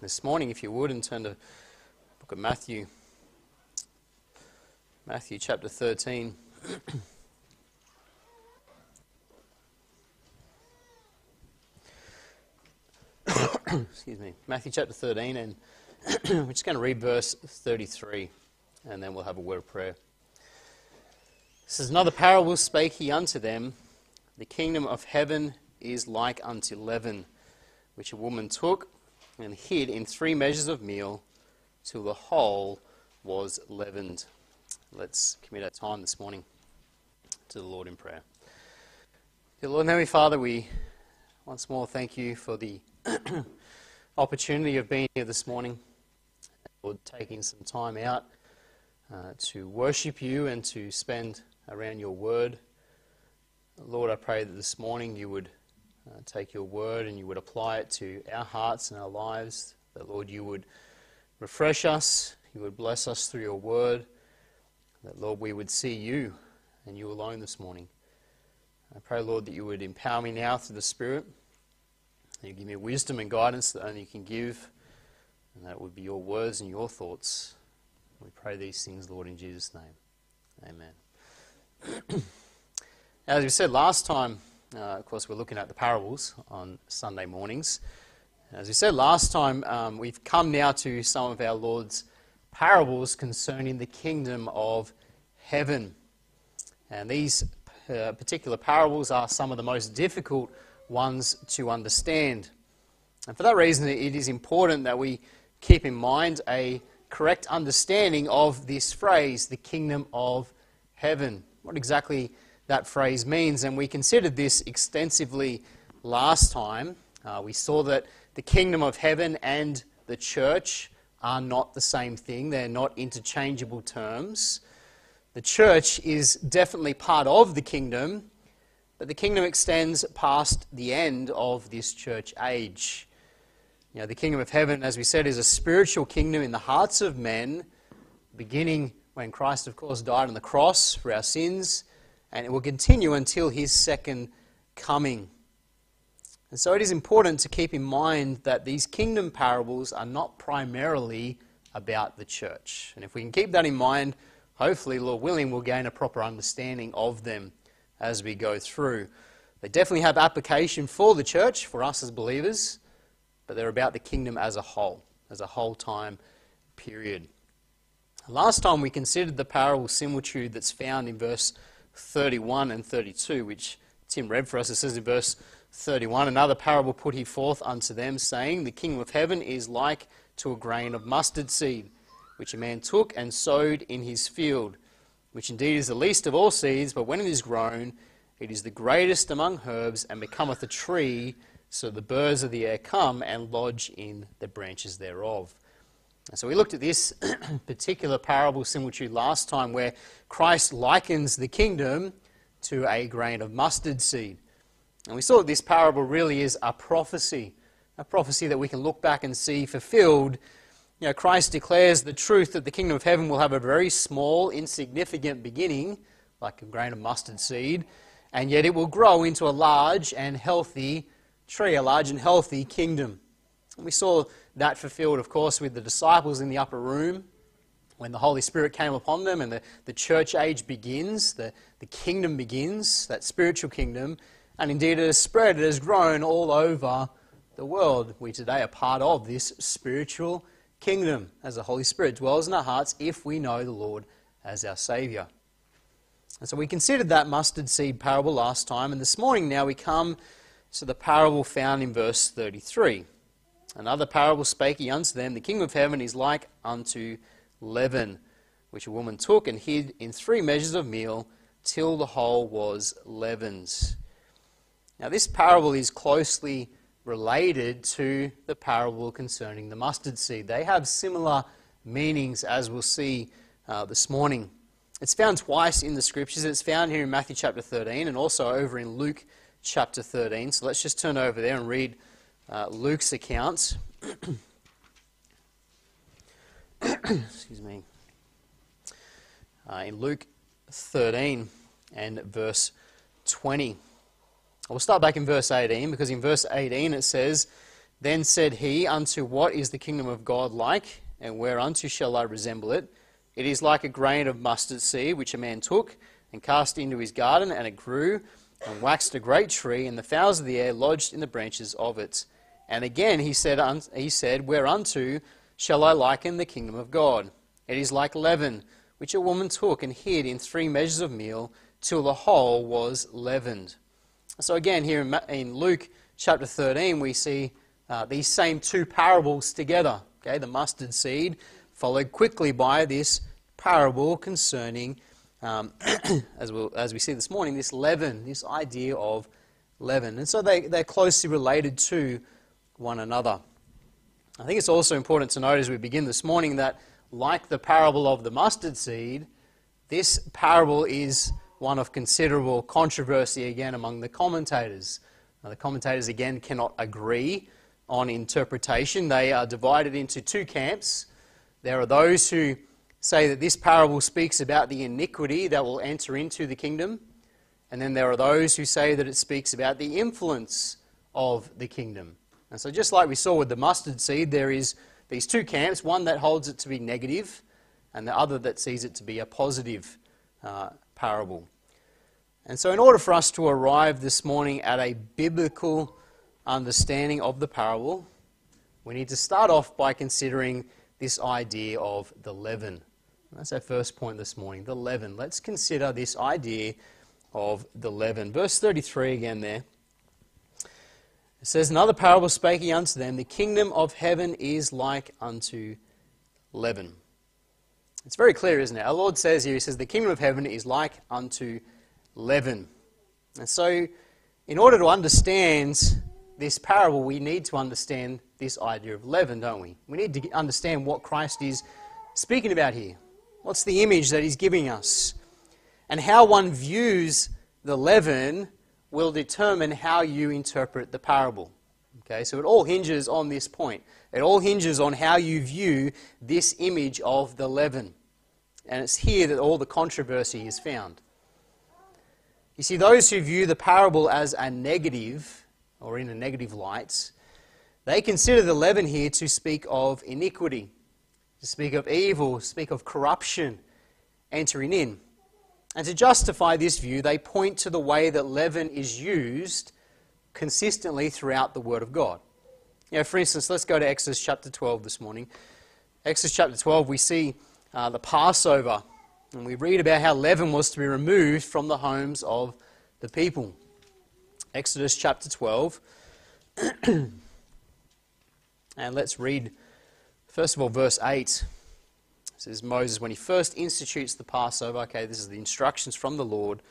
this morning, if you would, and turn to book of Matthew, Matthew chapter 13. Excuse me. Matthew chapter 13, and we're just going to read verse 33, and then we'll have a word of prayer. This is another parable spake he unto them The kingdom of heaven is like unto leaven, which a woman took and hid in three measures of meal till the whole was leavened. Let's commit our time this morning to the Lord in prayer. Dear Lord and Heavenly Father, we once more thank you for the opportunity of being here this morning. Lord, taking some time out uh, to worship you and to spend around your word. Lord, I pray that this morning you would uh, take your word and you would apply it to our hearts and our lives. That, Lord, you would refresh us, you would bless us through your word. That, Lord, we would see you and you alone this morning. I pray, Lord, that you would empower me now through the Spirit. That you give me wisdom and guidance that only you can give. And that would be your words and your thoughts. We pray these things, Lord, in Jesus' name. Amen. As we said last time, uh, of course, we're looking at the parables on Sunday mornings. As we said last time, um, we've come now to some of our Lord's parables concerning the kingdom of heaven. And these uh, particular parables are some of the most difficult ones to understand. And for that reason, it is important that we keep in mind a correct understanding of this phrase, the kingdom of heaven what exactly that phrase means. And we considered this extensively last time. Uh, we saw that the kingdom of heaven and the church are not the same thing, they're not interchangeable terms. The church is definitely part of the kingdom, but the kingdom extends past the end of this church age. You know, the kingdom of heaven, as we said, is a spiritual kingdom in the hearts of men, beginning when Christ, of course, died on the cross for our sins, and it will continue until his second coming. And so it is important to keep in mind that these kingdom parables are not primarily about the church. And if we can keep that in mind, hopefully, Lord willing, we'll gain a proper understanding of them as we go through. They definitely have application for the church, for us as believers, but they're about the kingdom as a whole, as a whole time period. Last time we considered the parable similitude that's found in verse 31 and 32, which Tim read for us. It says in verse 31 Another parable put he forth unto them, saying, The kingdom of heaven is like to a grain of mustard seed, which a man took and sowed in his field, which indeed is the least of all seeds, but when it is grown, it is the greatest among herbs, and becometh a tree, so the birds of the air come and lodge in the branches thereof. So we looked at this particular parable similitude last time where Christ likens the kingdom to a grain of mustard seed. And we saw that this parable really is a prophecy, a prophecy that we can look back and see fulfilled. You know, Christ declares the truth that the kingdom of heaven will have a very small, insignificant beginning, like a grain of mustard seed, and yet it will grow into a large and healthy tree, a large and healthy kingdom. And we saw that fulfilled, of course, with the disciples in the upper room when the Holy Spirit came upon them and the, the church age begins, the, the kingdom begins, that spiritual kingdom. And indeed, it has spread, it has grown all over the world. We today are part of this spiritual kingdom as the Holy Spirit dwells in our hearts if we know the Lord as our Saviour. And so we considered that mustard seed parable last time, and this morning now we come to the parable found in verse 33. Another parable spake he unto them The kingdom of heaven is like unto leaven, which a woman took and hid in three measures of meal till the whole was leavened. Now, this parable is closely related to the parable concerning the mustard seed. They have similar meanings, as we'll see uh, this morning. It's found twice in the scriptures. It's found here in Matthew chapter 13 and also over in Luke chapter 13. So let's just turn over there and read uh, Luke's account. Excuse me. Uh, in Luke 13 and verse 20. We'll start back in verse 18 because in verse 18 it says, Then said he, Unto what is the kingdom of God like, and whereunto shall I resemble it? It is like a grain of mustard seed, which a man took and cast into his garden, and it grew and waxed a great tree, and the fowls of the air lodged in the branches of it. And again he said, he said Whereunto shall I liken the kingdom of God? It is like leaven, which a woman took and hid in three measures of meal, till the whole was leavened. So again, here in Luke chapter 13, we see uh, these same two parables together. Okay, the mustard seed, followed quickly by this parable concerning, um, as, we'll, as we see this morning, this leaven, this idea of leaven. And so they, they're closely related to one another. I think it's also important to note as we begin this morning that, like the parable of the mustard seed, this parable is one of considerable controversy again among the commentators. Now, the commentators again cannot agree on interpretation. They are divided into two camps. There are those who say that this parable speaks about the iniquity that will enter into the kingdom, and then there are those who say that it speaks about the influence of the kingdom. And so, just like we saw with the mustard seed, there is these two camps one that holds it to be negative, and the other that sees it to be a positive uh, parable. And so, in order for us to arrive this morning at a biblical understanding of the parable, we need to start off by considering this idea of the leaven. That's our first point this morning the leaven. Let's consider this idea of the leaven. Verse 33 again there. It says, Another parable spake he unto them, The kingdom of heaven is like unto leaven. It's very clear, isn't it? Our Lord says here, He says, The kingdom of heaven is like unto leaven. And so, in order to understand this parable, we need to understand this idea of leaven, don't we? We need to understand what Christ is speaking about here. What's the image that he's giving us? And how one views the leaven will determine how you interpret the parable. Okay, so it all hinges on this point. It all hinges on how you view this image of the leaven. And it's here that all the controversy is found. You see, those who view the parable as a negative or in a negative light, they consider the leaven here to speak of iniquity, to speak of evil, speak of corruption entering in. And to justify this view, they point to the way that leaven is used consistently throughout the Word of God. You know, for instance, let's go to Exodus chapter 12 this morning. Exodus chapter 12, we see uh, the Passover, and we read about how leaven was to be removed from the homes of the people. Exodus chapter 12. and let's read, first of all, verse 8. This is Moses when he first institutes the Passover. Okay, this is the instructions from the Lord.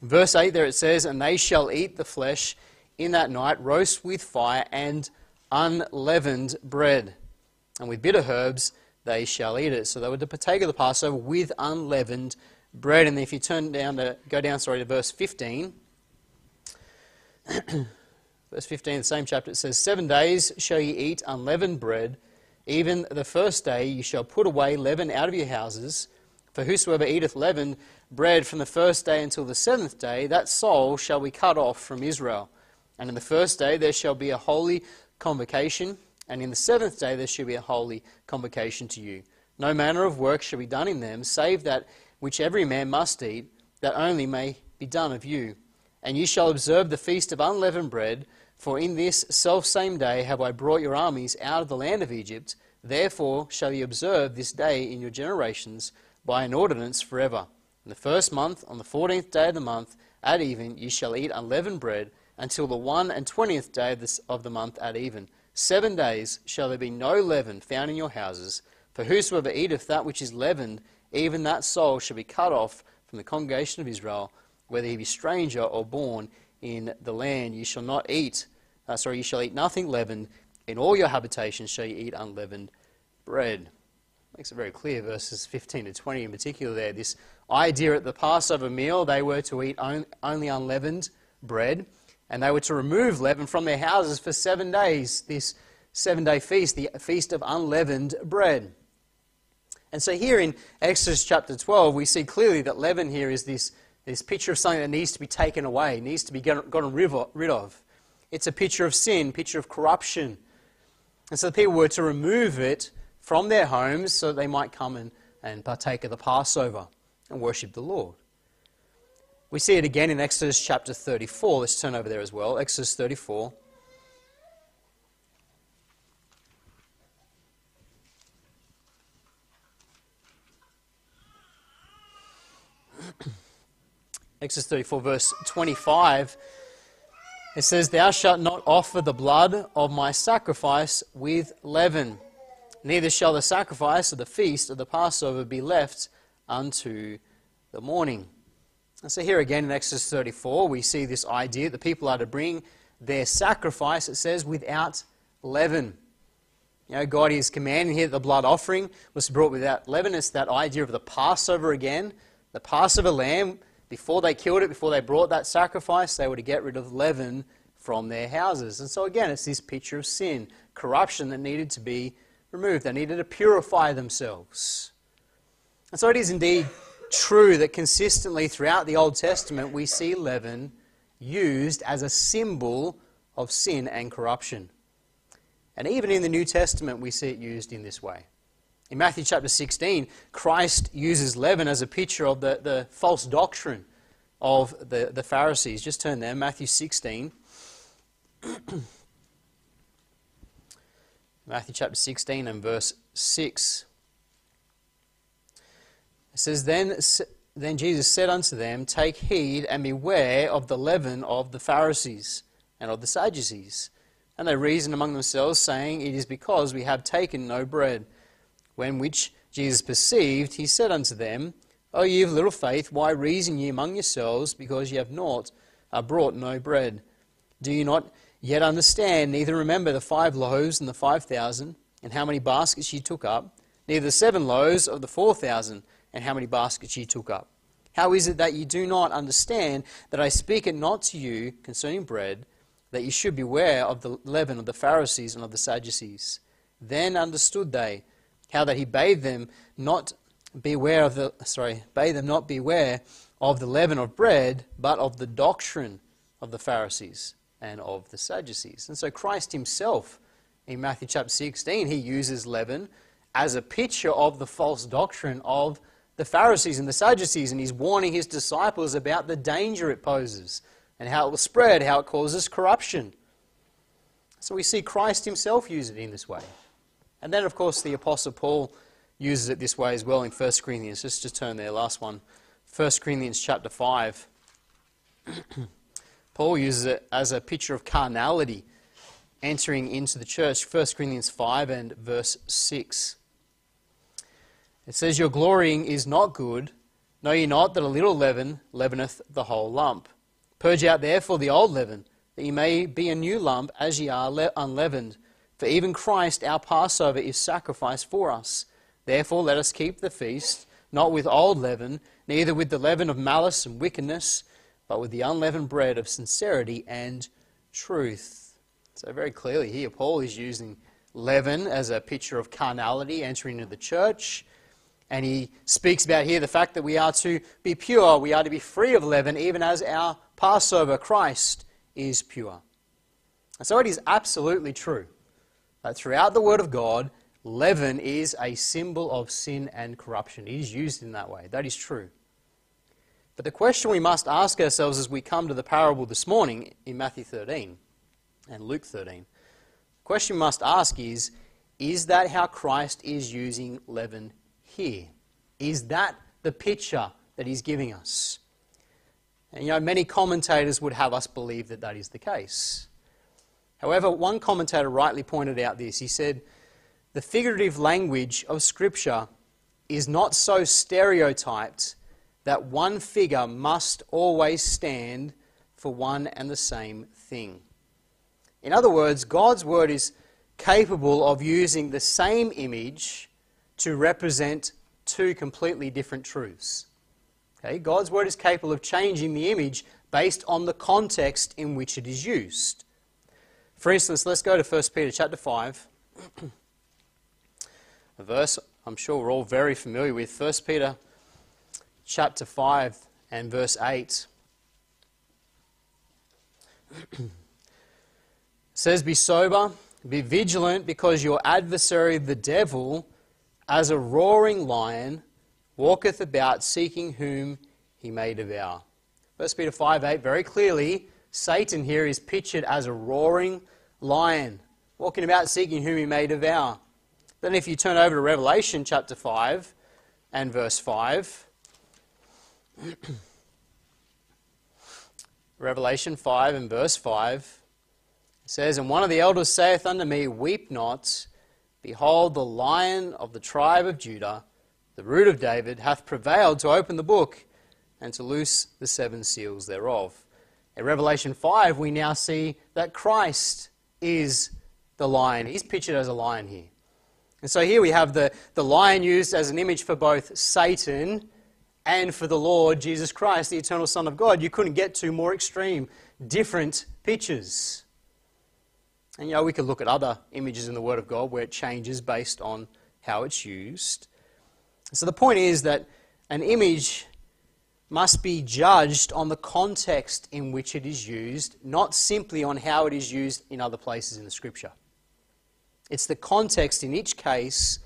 In verse 8 there it says, And they shall eat the flesh in that night, roast with fire and unleavened bread. And with bitter herbs they shall eat it. So they were to partake of the Passover with unleavened bread. And if you turn down to go down sorry to verse 15, Verse 15, the same chapter, it says, Seven days shall ye eat unleavened bread. Even the first day you shall put away leaven out of your houses. For whosoever eateth leavened bread from the first day until the seventh day, that soul shall be cut off from Israel. And in the first day there shall be a holy convocation, and in the seventh day there shall be a holy convocation to you. No manner of work shall be done in them, save that which every man must eat, that only may be done of you. And you shall observe the feast of unleavened bread, for in this selfsame day have I brought your armies out of the land of Egypt. Therefore shall ye observe this day in your generations by an ordinance forever. In the first month, on the fourteenth day of the month, at even, ye shall eat unleavened bread until the one and twentieth day of, this, of the month at even. Seven days shall there be no leaven found in your houses. For whosoever eateth that which is leavened, even that soul shall be cut off from the congregation of Israel whether he be stranger or born in the land. You shall not eat, uh, sorry, you shall eat nothing leavened. In all your habitations shall you eat unleavened bread. Makes it very clear, verses 15 to 20 in particular there. This idea at the Passover meal, they were to eat only unleavened bread, and they were to remove leaven from their houses for seven days, this seven day feast, the feast of unleavened bread. And so here in Exodus chapter 12, we see clearly that leaven here is this this picture of something that needs to be taken away, needs to be gotten rid of. It's a picture of sin, picture of corruption, And so the people were to remove it from their homes so they might come and, and partake of the Passover and worship the Lord. We see it again in Exodus chapter 34. Let's turn over there as well. Exodus 34. Exodus 34, verse 25, it says, Thou shalt not offer the blood of my sacrifice with leaven, neither shall the sacrifice of the feast of the Passover be left unto the morning. And so, here again in Exodus 34, we see this idea that people are to bring their sacrifice, it says, without leaven. You know, God is commanding here that the blood offering was brought without leaven. It's that idea of the Passover again. The Passover lamb before they killed it, before they brought that sacrifice, they were to get rid of leaven from their houses. And so, again, it's this picture of sin, corruption that needed to be removed. They needed to purify themselves. And so, it is indeed true that consistently throughout the Old Testament we see leaven used as a symbol of sin and corruption. And even in the New Testament, we see it used in this way. In Matthew chapter 16, Christ uses leaven as a picture of the, the false doctrine of the, the Pharisees. Just turn there, Matthew 16. Matthew chapter 16 and verse 6. It says, Then, then Jesus said unto them, Take heed and beware of the leaven of the Pharisees and of the Sadducees. And they reasoned among themselves, saying, It is because we have taken no bread. When which Jesus perceived, he said unto them, O ye of little faith, why reason ye among yourselves, because ye have not uh, brought no bread? Do ye not yet understand, neither remember the five loaves and the five thousand, and how many baskets ye took up, neither the seven loaves of the four thousand, and how many baskets ye took up? How is it that ye do not understand that I speak it not to you concerning bread, that ye should beware of the leaven of the Pharisees and of the Sadducees? Then understood they how that he bade them not beware of the sorry, bade them not beware of the leaven of bread, but of the doctrine of the Pharisees and of the Sadducees. And so Christ himself, in Matthew chapter 16, he uses leaven as a picture of the false doctrine of the Pharisees and the Sadducees, and he's warning his disciples about the danger it poses and how it will spread, how it causes corruption. So we see Christ himself use it in this way. And then, of course, the Apostle Paul uses it this way as well in 1 Corinthians. Just to turn there, last one. 1 Corinthians chapter 5. Paul uses it as a picture of carnality entering into the church. 1 Corinthians 5 and verse 6. It says, Your glorying is not good. Know ye not that a little leaven leaveneth the whole lump? Purge out therefore the old leaven, that ye may be a new lump, as ye are unleavened. For even Christ, our Passover, is sacrificed for us. Therefore, let us keep the feast, not with old leaven, neither with the leaven of malice and wickedness, but with the unleavened bread of sincerity and truth. So, very clearly here, Paul is using leaven as a picture of carnality entering into the church. And he speaks about here the fact that we are to be pure, we are to be free of leaven, even as our Passover, Christ, is pure. And so it is absolutely true that throughout the Word of God, leaven is a symbol of sin and corruption. It is used in that way. That is true. But the question we must ask ourselves as we come to the parable this morning in Matthew 13 and Luke 13, the question we must ask is is that how Christ is using leaven here? Is that the picture that he's giving us? And you know, many commentators would have us believe that that is the case. However, one commentator rightly pointed out this. He said, The figurative language of Scripture is not so stereotyped that one figure must always stand for one and the same thing. In other words, God's Word is capable of using the same image to represent two completely different truths. Okay? God's Word is capable of changing the image based on the context in which it is used. For instance, let's go to 1 Peter chapter 5. a verse I'm sure we're all very familiar with. 1 Peter chapter 5 and verse 8. says, Be sober, Be vigilant because your adversary, the devil, as a roaring lion, walketh about seeking whom he may devour. 1 Peter 5 8, very clearly, Satan here is pictured as a roaring lion, walking about seeking whom he may devour. Then, if you turn over to Revelation chapter 5 and verse 5, Revelation 5 and verse 5 says, And one of the elders saith unto me, Weep not, behold, the lion of the tribe of Judah, the root of David, hath prevailed to open the book and to loose the seven seals thereof. In Revelation 5, we now see that Christ is the lion. He's pictured as a lion here. And so here we have the, the lion used as an image for both Satan and for the Lord Jesus Christ, the eternal Son of God. You couldn't get two more extreme, different pictures. And you know, we could look at other images in the Word of God where it changes based on how it's used. So the point is that an image must be judged on the context in which it is used, not simply on how it is used in other places in the Scripture. It's the context in each case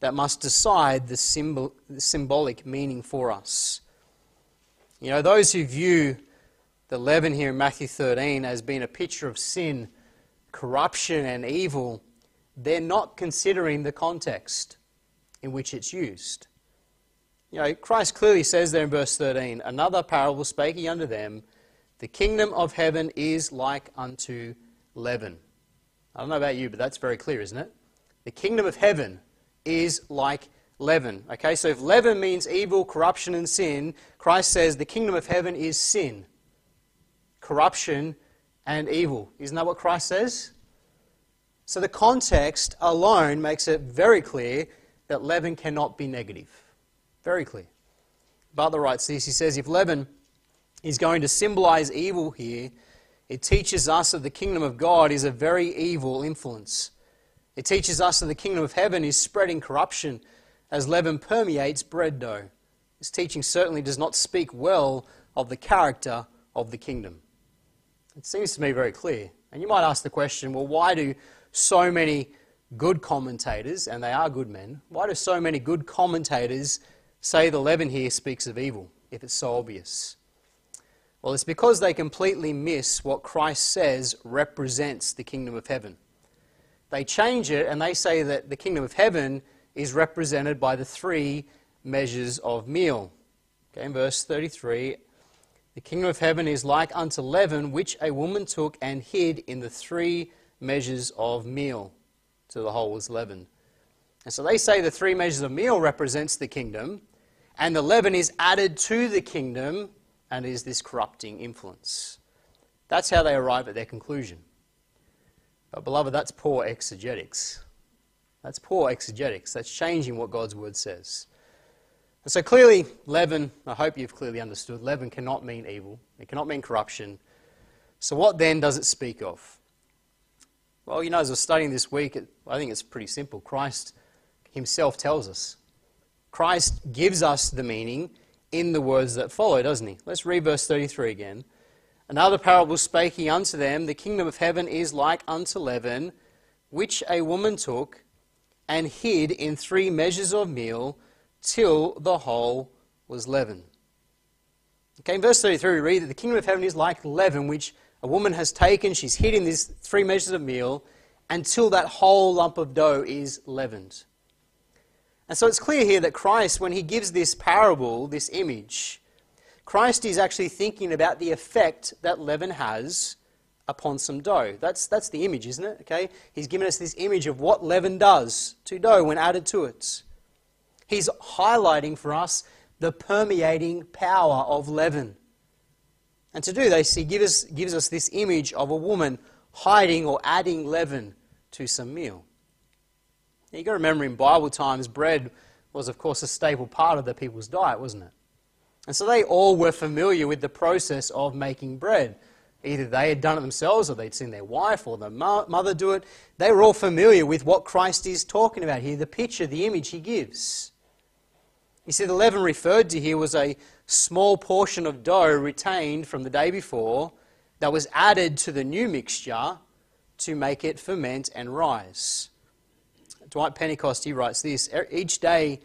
that must decide the, symbol, the symbolic meaning for us. You know, those who view the leaven here in Matthew 13 as being a picture of sin, corruption, and evil, they're not considering the context in which it's used. You know, Christ clearly says there in verse 13, Another parable spake he unto them, The kingdom of heaven is like unto leaven. I don't know about you, but that's very clear, isn't it? The kingdom of heaven is like leaven. Okay, so if leaven means evil, corruption, and sin, Christ says the kingdom of heaven is sin, corruption, and evil. Isn't that what Christ says? So the context alone makes it very clear that leaven cannot be negative. Very clear. Butler writes this. He says, if leaven is going to symbolize evil here, it teaches us that the kingdom of God is a very evil influence. It teaches us that the kingdom of heaven is spreading corruption as leaven permeates bread dough. This teaching certainly does not speak well of the character of the kingdom. It seems to me very clear. And you might ask the question well, why do so many good commentators, and they are good men, why do so many good commentators say the leaven here speaks of evil if it's so obvious? Well, it's because they completely miss what Christ says represents the kingdom of heaven. They change it and they say that the kingdom of heaven is represented by the three measures of meal. Okay, in verse 33, the kingdom of heaven is like unto leaven, which a woman took and hid in the three measures of meal, till the whole was leavened. And so they say the three measures of meal represents the kingdom, and the leaven is added to the kingdom and is this corrupting influence. That's how they arrive at their conclusion. But, beloved, that's poor exegetics. That's poor exegetics. That's changing what God's word says. And so, clearly, leaven, I hope you've clearly understood, leaven cannot mean evil, it cannot mean corruption. So, what then does it speak of? Well, you know, as was studying this week, I think it's pretty simple. Christ himself tells us. Christ gives us the meaning in the words that follow, doesn't he? Let's read verse 33 again. Another parable spake he unto them, The kingdom of heaven is like unto leaven, which a woman took and hid in three measures of meal till the whole was leavened. Okay, in verse 33 we read that the kingdom of heaven is like leaven, which a woman has taken, she's hid in these three measures of meal until that whole lump of dough is leavened. And so it's clear here that Christ, when he gives this parable, this image, Christ is actually thinking about the effect that leaven has upon some dough. That's, that's the image, isn't it? Okay? He's given us this image of what leaven does to dough when added to it. He's highlighting for us the permeating power of leaven. And to do this, he gives, gives us this image of a woman hiding or adding leaven to some meal. Now, you've got to remember in Bible times, bread was, of course, a staple part of the people's diet, wasn't it? And so they all were familiar with the process of making bread. Either they had done it themselves or they'd seen their wife or their mother do it. They were all familiar with what Christ is talking about here, the picture, the image he gives. You see, the leaven referred to here was a small portion of dough retained from the day before that was added to the new mixture to make it ferment and rise. Dwight Pentecost, he writes this Each day,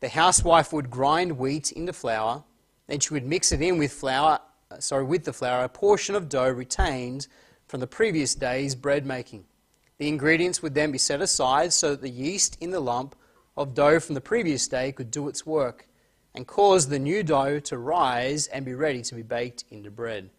the housewife would grind wheat into flour, then she would mix it in with flour, uh, sorry, with the flour, a portion of dough retained from the previous day's bread making. The ingredients would then be set aside so that the yeast in the lump of dough from the previous day could do its work and cause the new dough to rise and be ready to be baked into bread.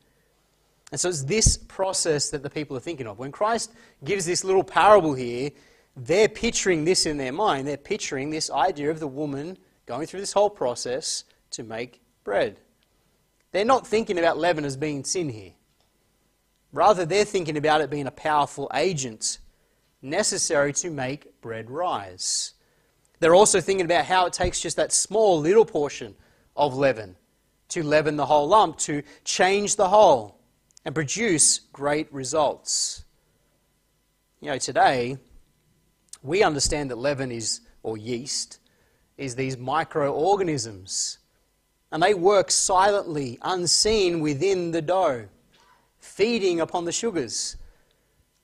And so it's this process that the people are thinking of. When Christ gives this little parable here, they're picturing this in their mind. They're picturing this idea of the woman going through this whole process to make bread. They're not thinking about leaven as being sin here. Rather, they're thinking about it being a powerful agent necessary to make bread rise. They're also thinking about how it takes just that small little portion of leaven to leaven the whole lump, to change the whole and produce great results. You know, today, we understand that leaven is, or yeast, is these microorganisms. And they work silently, unseen within the dough, feeding upon the sugars.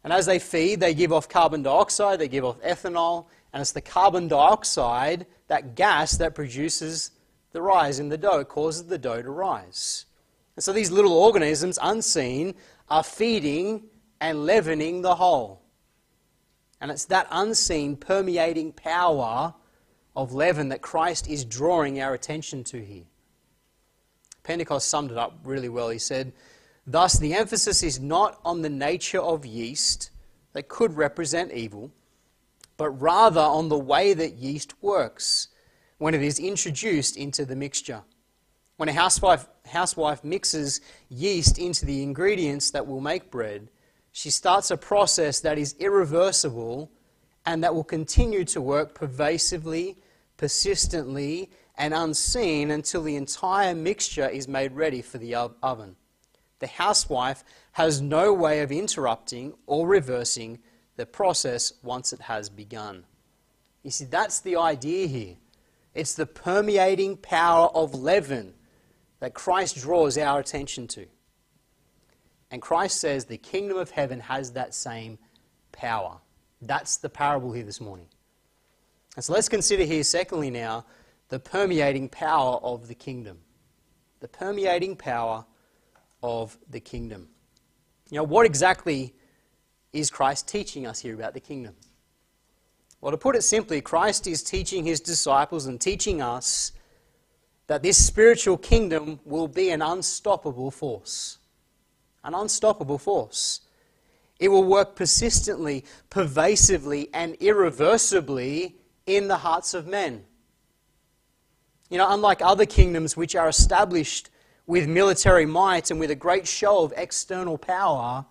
And as they feed, they give off carbon dioxide, they give off ethanol, and it's the carbon dioxide, that gas, that produces the rise in the dough. Causes the dough to rise. And so these little organisms, unseen, are feeding and leavening the whole. And it's that unseen, permeating power of leaven that Christ is drawing our attention to here. Pentecost summed it up really well. He said, Thus, the emphasis is not on the nature of yeast that could represent evil, but rather on the way that yeast works when it is introduced into the mixture. When a housewife, housewife mixes yeast into the ingredients that will make bread, she starts a process that is irreversible and that will continue to work pervasively, persistently, and unseen until the entire mixture is made ready for the oven. The housewife has no way of interrupting or reversing the process once it has begun. You see, that's the idea here. It's the permeating power of leaven that Christ draws our attention to. And Christ says the kingdom of heaven has that same power. That's the parable here this morning. And so let's consider here, secondly, now, the permeating power of the kingdom. The permeating power of the kingdom. Know, what exactly is Christ teaching us here about the kingdom? Well, to put it simply, Christ is teaching his disciples and teaching us that this spiritual kingdom will be an unstoppable force. An unstoppable force. It will work persistently, pervasively, and irreversibly in the hearts of men. You know, unlike other kingdoms which are established with military might and with a great show of external power,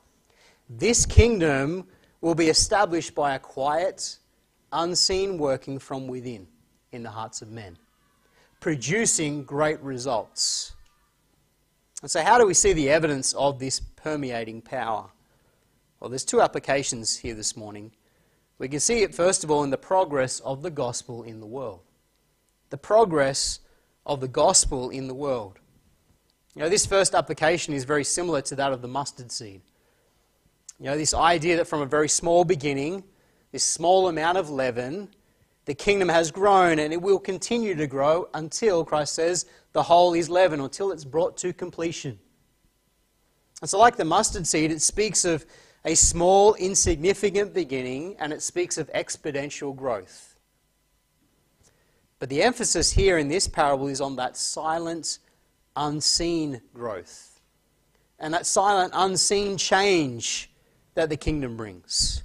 this kingdom will be established by a quiet, unseen working from within in the hearts of men producing great results. And so, how do we see the evidence of this permeating power? Well, there's two applications here this morning. We can see it, first of all, in the progress of the gospel in the world. The progress of the gospel in the world. You know, this first application is very similar to that of the mustard seed. You know, this idea that from a very small beginning, this small amount of leaven the kingdom has grown and it will continue to grow until, Christ says, the whole is leavened, until it's brought to completion. And so, like the mustard seed, it speaks of a small, insignificant beginning and it speaks of exponential growth. But the emphasis here in this parable is on that silent, unseen growth and that silent, unseen change that the kingdom brings.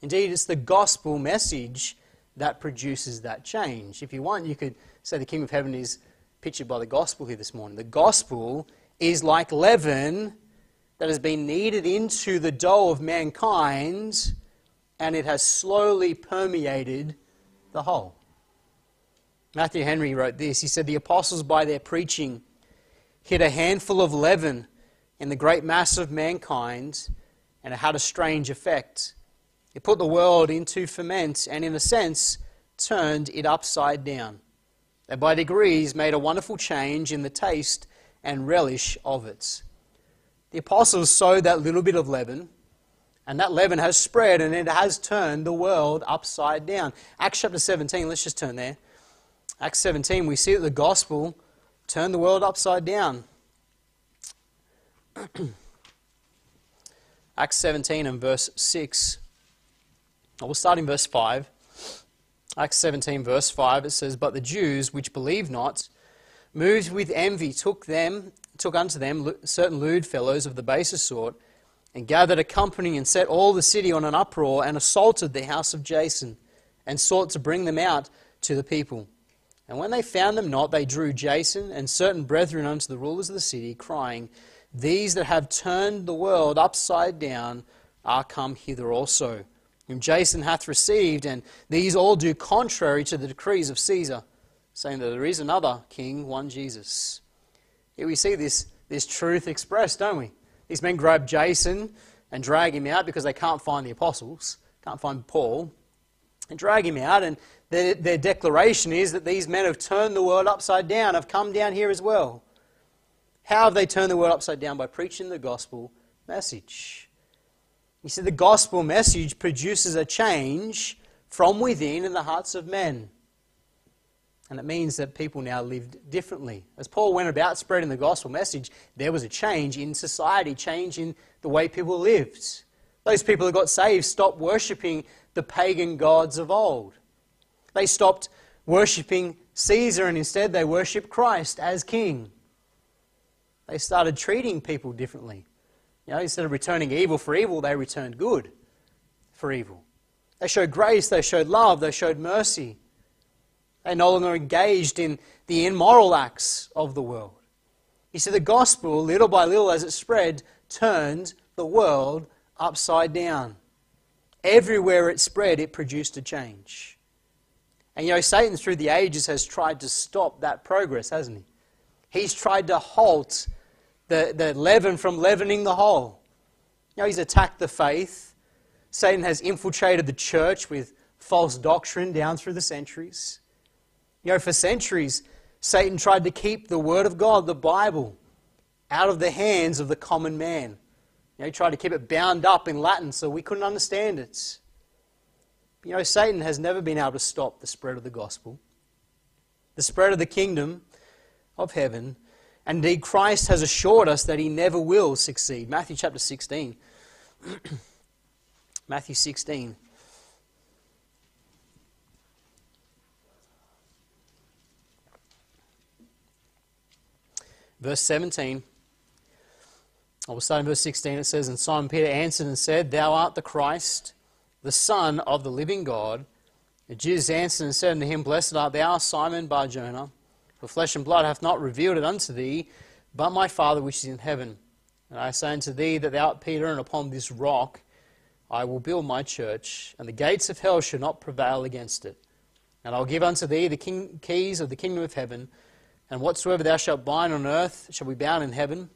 Indeed, it's the gospel message that produces that change. If you want, you could say the kingdom of heaven is pictured by the gospel here this morning. The gospel is like leaven that has been kneaded into the dough of mankind and it has slowly permeated the whole. Matthew Henry wrote this. He said, The apostles, by their preaching, hit a handful of leaven in the great mass of mankind, and it had a strange effect. It put the world into ferment and, in a sense, turned it upside down. And by degrees made a wonderful change in the taste and relish of it. The apostles sowed that little bit of leaven, And that leaven has spread and it has turned the world upside down. Acts chapter 17, let's just turn there. Acts 17, we see that the gospel turned the world upside down. Acts 17 and verse 6. We'll start in verse 5. Acts 17, verse 5, it says, But the Jews which believed not, moved with envy, took them, took unto them certain lewd fellows of the baser sort, and gathered a company and set all the city on an uproar, and assaulted the house of Jason, and sought to bring them out to the people. And when they found them not, they drew Jason and certain brethren unto the rulers of the city, crying, These that have turned the world upside down are come hither also whom Jason hath received, and these all do contrary to the decrees of Caesar, saying that there is another king, one Jesus. Here we see this, this truth expressed, don't we? These men grab Jason and drag him out because they can't find the apostles, can't find Paul, and drag him out. And their, their declaration is that these men have turned the world upside down, have come down here as well. How have they turned the world upside down? By preaching the gospel message. You see, the gospel message produces a change from within in the hearts of men. And it means that people now lived differently. As Paul went about spreading the gospel message, there was a change in society, change in the way people lived. Those people who got saved stopped worshipping the pagan gods of old. They stopped worshipping Caesar and instead they worshipped Christ as king. They started treating people differently. You know, instead of returning evil for evil, they returned good for evil. They showed grace, they showed love, they showed mercy. They no longer engaged in the immoral acts of the world. You see, the gospel, little by little as it spread, turned the world upside down. Everywhere it spread, it produced a change. And you know, Satan through the ages has tried to stop that progress, hasn't he? He's tried to halt the, the leaven from leavening the whole. You know, he's attacked the faith. Satan has infiltrated the church with false doctrine down through the centuries. You know, for centuries, Satan tried to keep the Word of God, the Bible, out of the hands of the common man. You know, he tried to keep it bound up in Latin so we couldn't understand it. You know, Satan has never been able to stop the spread of the gospel, the spread of the kingdom of heaven, and indeed, Christ has assured us that he never will succeed. Matthew chapter 16. Matthew 16. Verse 17. I will start in verse 16. It says, And Simon Peter answered and said, Thou art the Christ, the Son of the living God. And Jesus answered and said unto him, Blessed art thou, Simon Barjona. For flesh and blood hath not revealed it unto thee, but my Father which is in heaven. And I say unto thee that thou art Peter, and upon this rock I will build my church, and the gates of hell shall not prevail against it. And I'll give unto thee the king, keys of the kingdom of heaven, and whatsoever thou shalt bind on earth shall be bound in heaven,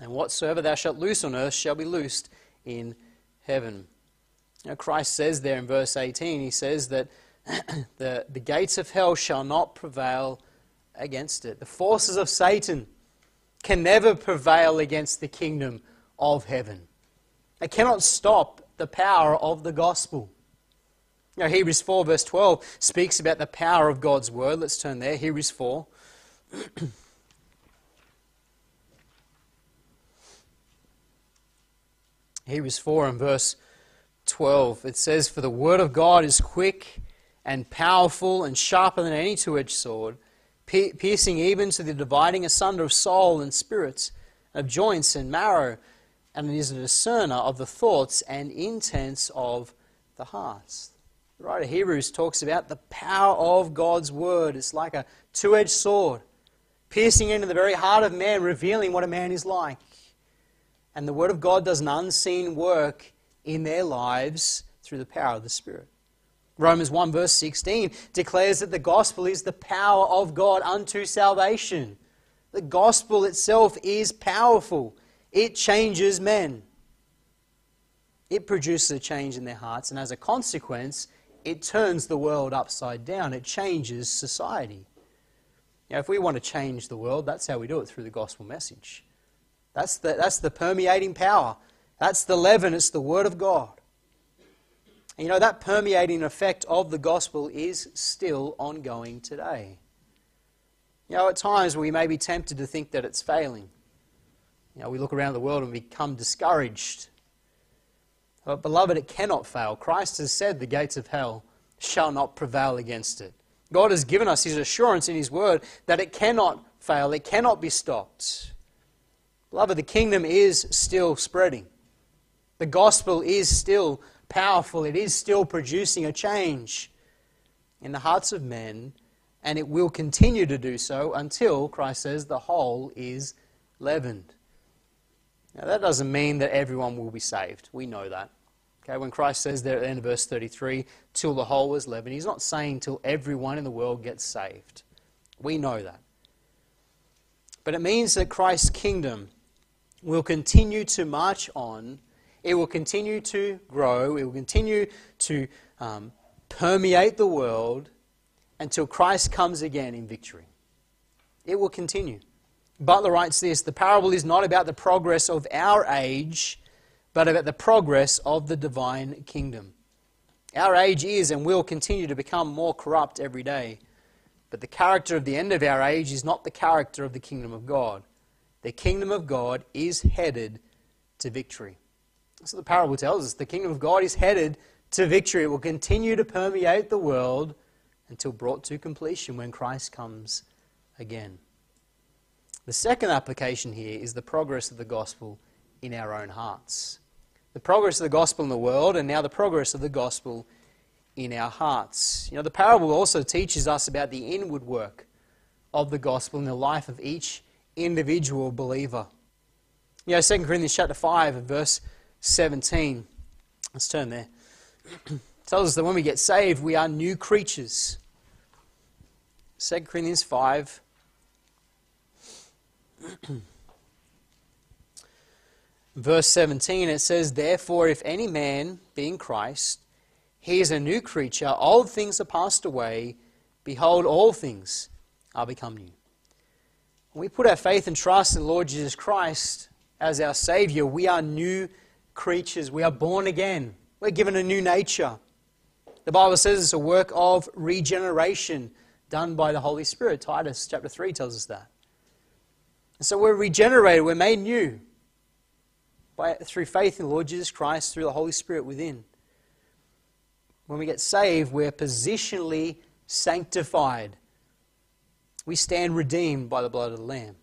and whatsoever thou shalt loose on earth shall be loosed in heaven. Now Christ says there in verse 18, he says that the, the gates of hell shall not prevail against it. The forces of Satan can never prevail against the kingdom of heaven. They cannot stop the power of the gospel. Know, Hebrews 4, verse 12, speaks about the power of God's word. Let's turn there. Hebrews 4. Hebrews 4 and verse 12. It says, For the word of God is quick and powerful and sharper than any two edged sword piercing even to the dividing asunder of soul and spirits, of joints and marrow, and it is a discerner of the thoughts and intents of the hearts. The writer of Hebrews talks about the power of God's word. It's like a two edged sword, piercing into the very heart of man, revealing what a man is like. And the word of God does an unseen work in their lives through the power of the Spirit. Romans 1, verse 16 declares that the gospel is the power of God unto salvation. The gospel itself is powerful, it changes men. It produces a change in their hearts, and as a consequence, it turns the world upside down. It changes society. Now, if we want to change the world, that's how we do it through the gospel message. That's the, that's the permeating power That's the leaven, it's the Word of God. And you know, that permeating effect of the gospel is still ongoing today. You know, at times we may be tempted to think that it's failing. You know, we look around the world and become discouraged. But, beloved, it cannot fail. Christ has said the gates of hell shall not prevail against it. God has given us His assurance in His Word that it cannot fail, it cannot be stopped. Beloved, the kingdom is still spreading. The gospel is still powerful, it is still producing a change in the hearts of men, and it will continue to do so until, Christ says, the whole is leavened. Now, that doesn't mean that everyone will be saved. We know that. Okay, when Christ says there at the end of verse 33, till the whole is leavened, he's not saying till everyone in the world gets saved. We know that. But it means that Christ's kingdom will continue to march on, it will continue to grow, it will continue to um, permeate the world until Christ comes again in victory. It will continue. Butler writes this The parable is not about the progress of our age, but about the progress of the divine kingdom. Our age is and will continue to become more corrupt every day. But the character of the end of our age is not the character of the kingdom of God. The kingdom of God is headed to victory. So the parable tells us the kingdom of God is headed to victory. It will continue to permeate the world until brought to completion when Christ comes again. The second application here is the progress of the gospel in our own hearts. The progress of the gospel in the world, and now the progress of the gospel in our hearts. You know, the parable also teaches us about the inward work of the gospel in the life of each individual believer. You know, 2 Corinthians chapter 5 and verse 17. Let's turn there. tells us that when we get saved, we are new creatures. 2 Corinthians 5 Verse 17, it says, Therefore, if any man be in Christ, he is a new creature. Old things are passed away. Behold, all things are become new. When we put our faith and trust in Lord Jesus Christ as our Savior, we are new creatures. We are born again. We're given a new nature. The Bible says it's a work of regeneration done by the Holy Spirit. Titus chapter 3 tells us that. And so we're regenerated, we're made new by, through faith in the Lord Jesus Christ, through the Holy Spirit within. When we get saved, we're positionally sanctified. We stand redeemed by the blood of the Lamb.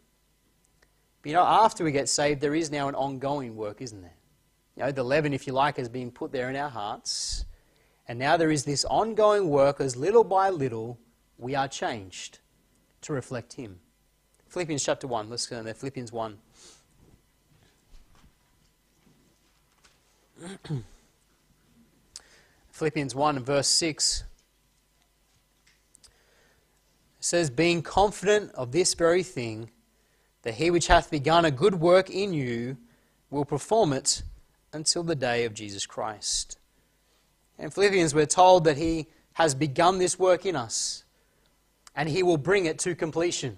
But you know, after we get saved, there is now an ongoing work, isn't there? You know, the leaven, if you like, has been put there in our hearts. And now there is this ongoing work as little by little we are changed to reflect Him. Philippians chapter 1. Let's go there. Philippians 1. Philippians 1 verse 6. It says, Being confident of this very thing, that he which hath begun a good work in you will perform it until the day of Jesus Christ. In Philippians, we're told that he has begun this work in us, and he will bring it to completion.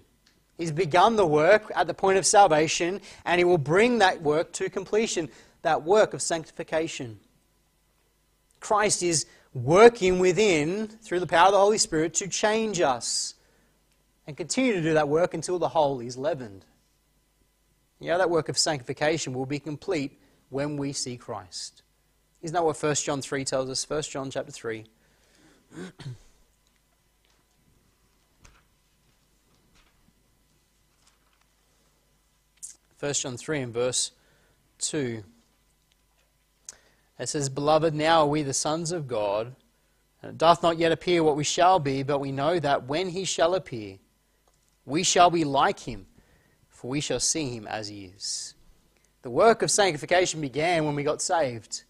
He's begun the work at the point of salvation, and He will bring that work to completion, that work of sanctification. Christ is working within, through the power of the Holy Spirit, to change us and continue to do that work until the whole is leavened. Know, that work of sanctification will be complete when we see Christ. Isn't that what 1 John 3 tells us? 1 John chapter 3. 1 John 3 and verse 2. It says, Beloved, now are we the sons of God, and it doth not yet appear what we shall be, but we know that when he shall appear, we shall be like him, for we shall see him as he is. The work of sanctification began when we got saved.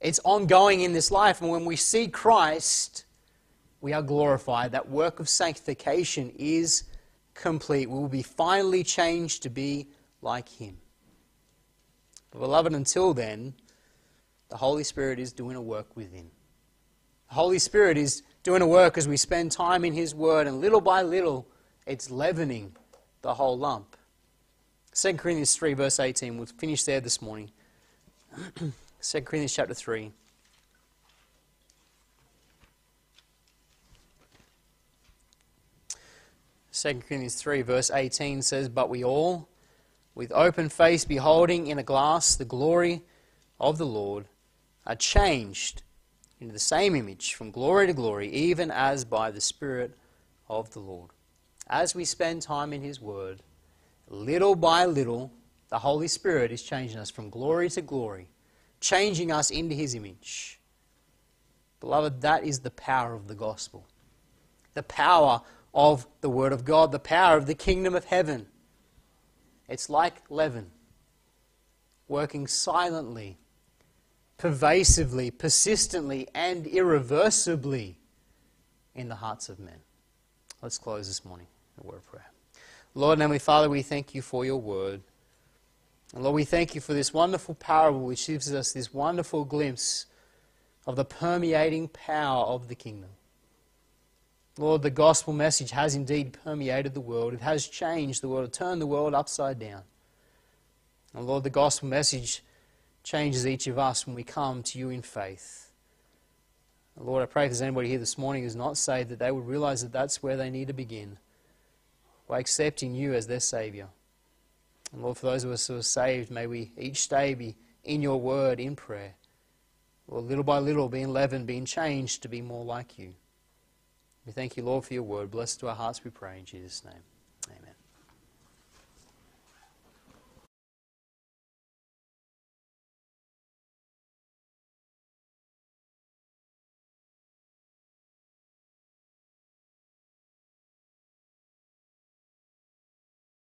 It's ongoing in this life, and when we see Christ, we are glorified. That work of sanctification is complete. We will be finally changed to be like Him. But, beloved, until then, the Holy Spirit is doing a work within. The Holy Spirit is doing a work as we spend time in His Word, and little by little, it's leavening the whole lump. 2 Corinthians 3, verse 18, we'll finish there this morning. 2 Corinthians chapter 3. Second Corinthians 3, verse 18 says, But we all, with open face, beholding in a glass the glory of the Lord, are changed into the same image from glory to glory, even as by the Spirit of the Lord. As we spend time in His Word, little by little, the Holy Spirit is changing us from glory to glory, changing us into His image. Beloved, that is the power of the gospel. The power of the Word of God, the power of the kingdom of heaven. It's like leaven, working silently, pervasively, persistently, and irreversibly in the hearts of men. Let's close this morning in a word of prayer. Lord and Heavenly Father, we thank you for your word. And Lord, we thank you for this wonderful parable which gives us this wonderful glimpse of the permeating power of the kingdom. Lord, the gospel message has indeed permeated the world. It has changed the world, it turned the world upside down. And Lord, the gospel message changes each of us when we come to you in faith. And Lord, I pray if there's anybody here this morning who's not saved, that they would realize that that's where they need to begin by accepting you as their Savior. And Lord, for those of us who are saved, may we each day be in your word, in prayer. Lord, little by little, being leavened, being changed to be more like you. We thank you, Lord, for your word. Blessed to our hearts, we pray in Jesus' name.